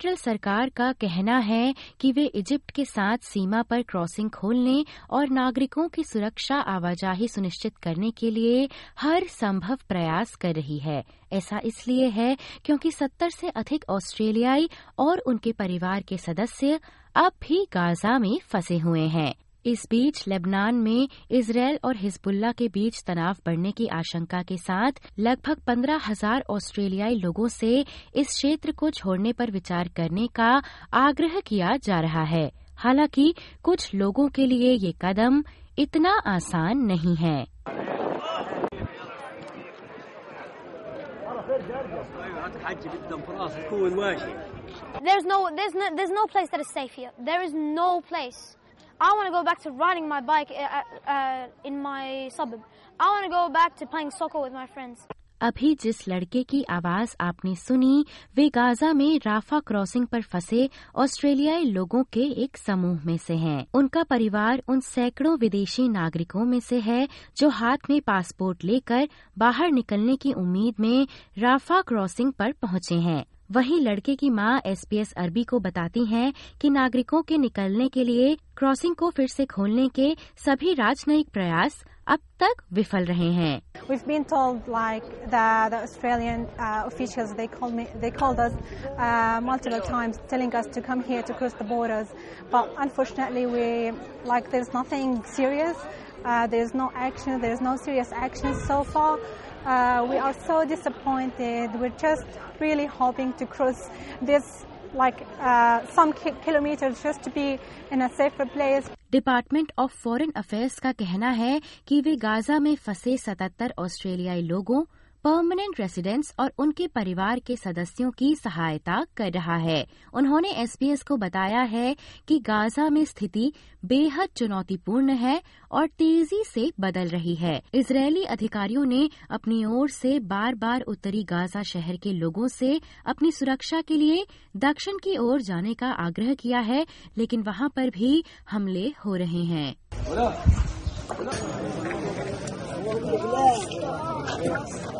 Federal सरकार का कहना है कि वे इजिप्ट के साथ सीमा पर क्रॉसिंग खोलने और नागरिकों की सुरक्षा आवाजाही सुनिश्चित करने के लिए हर संभव प्रयास कर रही है। ऐसा इसलिए है क्योंकि 70 से अधिक ऑस्ट्रेलियाई और उनके परिवार के सदस्य अब भी गाजा में फंसे हुए हैं। इस बीच लेबनान में इसराइल और हिजबुल्ला के बीच तनाव बढ़ने की आशंका के साथ लगभग पंद्रह हज़ार ऑस्ट्रेलियाई लोगों से इस क्षेत्र को छोड़ने पर विचार करने का आग्रह किया जा रहा है हालाँकि कुछ लोगों के लिए ये कदम इतना आसान नहीं है There's no, there's no, there's no place that is safe here. There is no place. I want to go back to riding my bike uh, in my suburb. I want to go back to playing soccer with my friends. अभी जिस लड़के की आवाज़ आपने सुनी वे Gaza में Rafah crossing पर फंसे ऑस्ट्रेलियाई लोगों के एक समूह में से हैं। उनका परिवार उन सैकड़ों विदेशी नागरिकों में से है जो हाथ में पासपोर्ट लेकर बाहर निकलने की उम्मीद में राफा क्रॉसिंग पर पहुँचे हैं वहीं लड़के की माँ एसपीएस अरबी को बताती हैं कि नागरिकों के निकलने के लिए क्रॉसिंग को फिर से खोलने के सभी राजनयिक प्रयास अब तक विफल रहे हैं We've been told like the, the Australian uh, officials they called me they called us uh, multiple times telling us to come here to cross the borders but unfortunately we like there's nothing serious uh, there's no action there's no serious action so far uh, we are so disappointed we're just really hoping to cross this like uh, some ki- kilometers just to be in a safer place Department of foreign affairs का कहना है कि वे Gaza में फंसे 77 ऑस्ट्रेलियाई लोगों permanent residents और उनके परिवार के सदस्यों की सहायता कर रहा है। उन्होंने एसपीएस को बताया है कि गाजा में स्थिति बेहद चुनौतीपूर्ण है और तेज़ी से बदल रही है। इसराइली अधिकारियों ने अपनी ओर से बार बार उत्तरी गाजा शहर के लोगों से अपनी सुरक्षा के लिए दक्षिण की ओर जाने का आग्रह किया है लेकिन वहाँ पर भी हमले हो रहे हैं। बोला, बोला, बोला,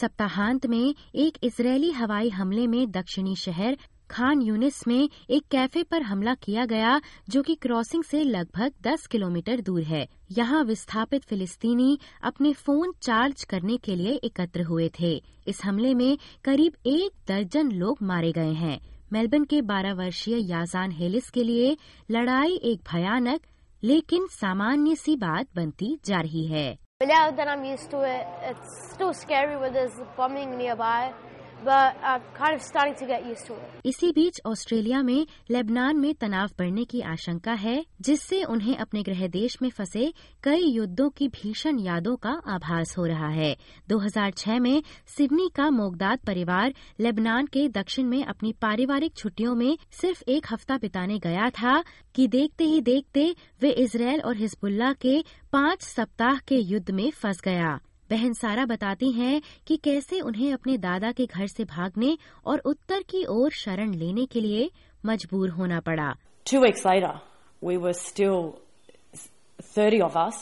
सप्ताहांत में एक इजरायली हवाई हमले में दक्षिणी शहर खान यूनिस में एक कैफे पर हमला किया गया जो कि क्रॉसिंग से लगभग 10 किलोमीटर दूर है यहाँ विस्थापित फिलिस्तीनी अपने फोन चार्ज करने के लिए एकत्र हुए थे इस हमले में करीब एक दर्जन लोग मारे गए हैं मेलबर्न के 12 वर्षीय याजान हेलिस के लिए लड़ाई एक भयानक, लेकिन सामान्य सी बात बनती जा रही है। It. इसी बीच ऑस्ट्रेलिया में लेबनान में तनाव बढ़ने की आशंका है, जिससे उन्हें अपने गृह देश में फंसे कई युद्धों की भीषण यादों का आभास हो रहा है 2006 में सिडनी का मोगदाद परिवार लेबनान के दक्षिण में अपनी पारिवारिक छुट्टियों में सिर्फ़ एक हफ़्ता बिताने गया था कि देखते ही देखते वे इसराइल और हिजबुल्ला के पाँच सप्ताह के युद्ध में फंस गया बहन सारा बताती हैं कि कैसे उन्हें अपने दादा के घर से भागने और उत्तर की ओर शरण लेने के लिए मजबूर होना पड़ा Two weeks later, we were still 30 of us,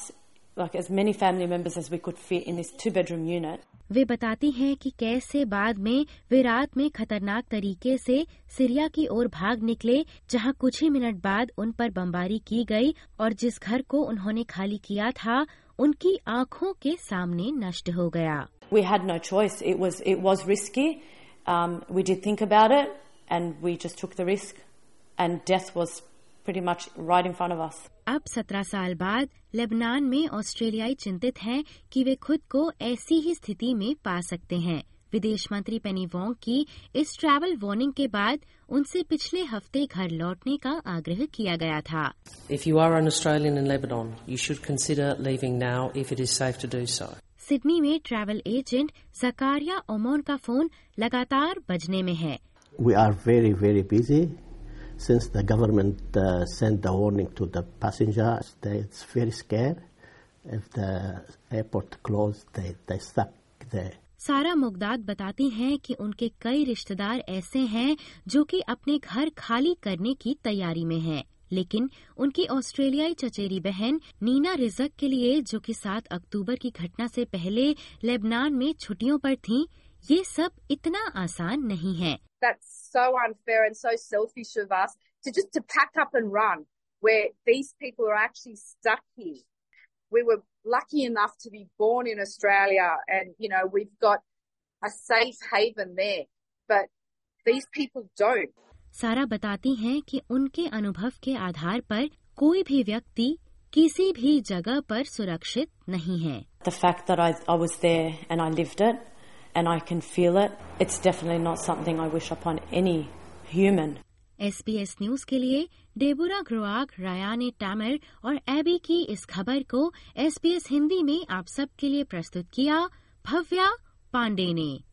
like as many family members as we could fit in this two bedroom unit. वे बताती हैं कि कैसे बाद में वे रात में खतरनाक तरीके से सीरिया की ओर भाग निकले जहाँ कुछ ही मिनट बाद उन पर बमबारी की गई और जिस घर को उन्होंने खाली किया था उनकी आँखों के सामने नष्ट हो गया We had no choice. It was it was risky. Um, we did think about it, and we just took the risk. And death was pretty much right in front of us. अब सत्रह साल बाद Lebanon में ऑस्ट्रेलियाई चिंतित हैं कि वे खुद को ऐसी ही स्थिति में पा सकते हैं विदेश मंत्री पेनी वोंग की इस ट्रैवल वार्निंग के बाद उनसे पिछले हफ़्ते घर लौटने का आग्रह किया गया था। If you are in Lebanon you should consider leaving now if it is safe to do so Sydney में ट्रैवल एजेंट जकारिया ओमोन का फ़ोन लगातार बजने में है। We are very very busy since the government send the warning to the passenger it's very scare if the airport close they they stuck they Sara मुगदाद बताती हैं कि उनके कई रिश्तेदार ऐसे हैं जो कि अपने घर खाली करने की तैयारी में हैं लेकिन उनकी ऑस्ट्रेलियाई चचेरी बहन नीना रिजक के लिए जो कि 7 अक्टूबर की घटना से पहले लेबनान में छुट्टियों पर थीं, ये सब इतना आसान नहीं है to just to pack up and run where these people are actually stuck here. We were lucky enough to be born in Australia and, you know, we've got a safe haven there, but these people don't. सारा बताती हैं कि उनके अनुभव के आधार पर कोई भी व्यक्ति किसी भी जगह पर सुरक्षित नहीं है The fact that I, I was there and I lived it and I can feel it, it's definitely not something I wish upon any human. SPS news के लिए डेबोरा ग्रोआग, रायाने टैमर और एबी की इस खबर को एसबीएस हिंदी में आप सबके लिए प्रस्तुत किया भव्या पांडे ने।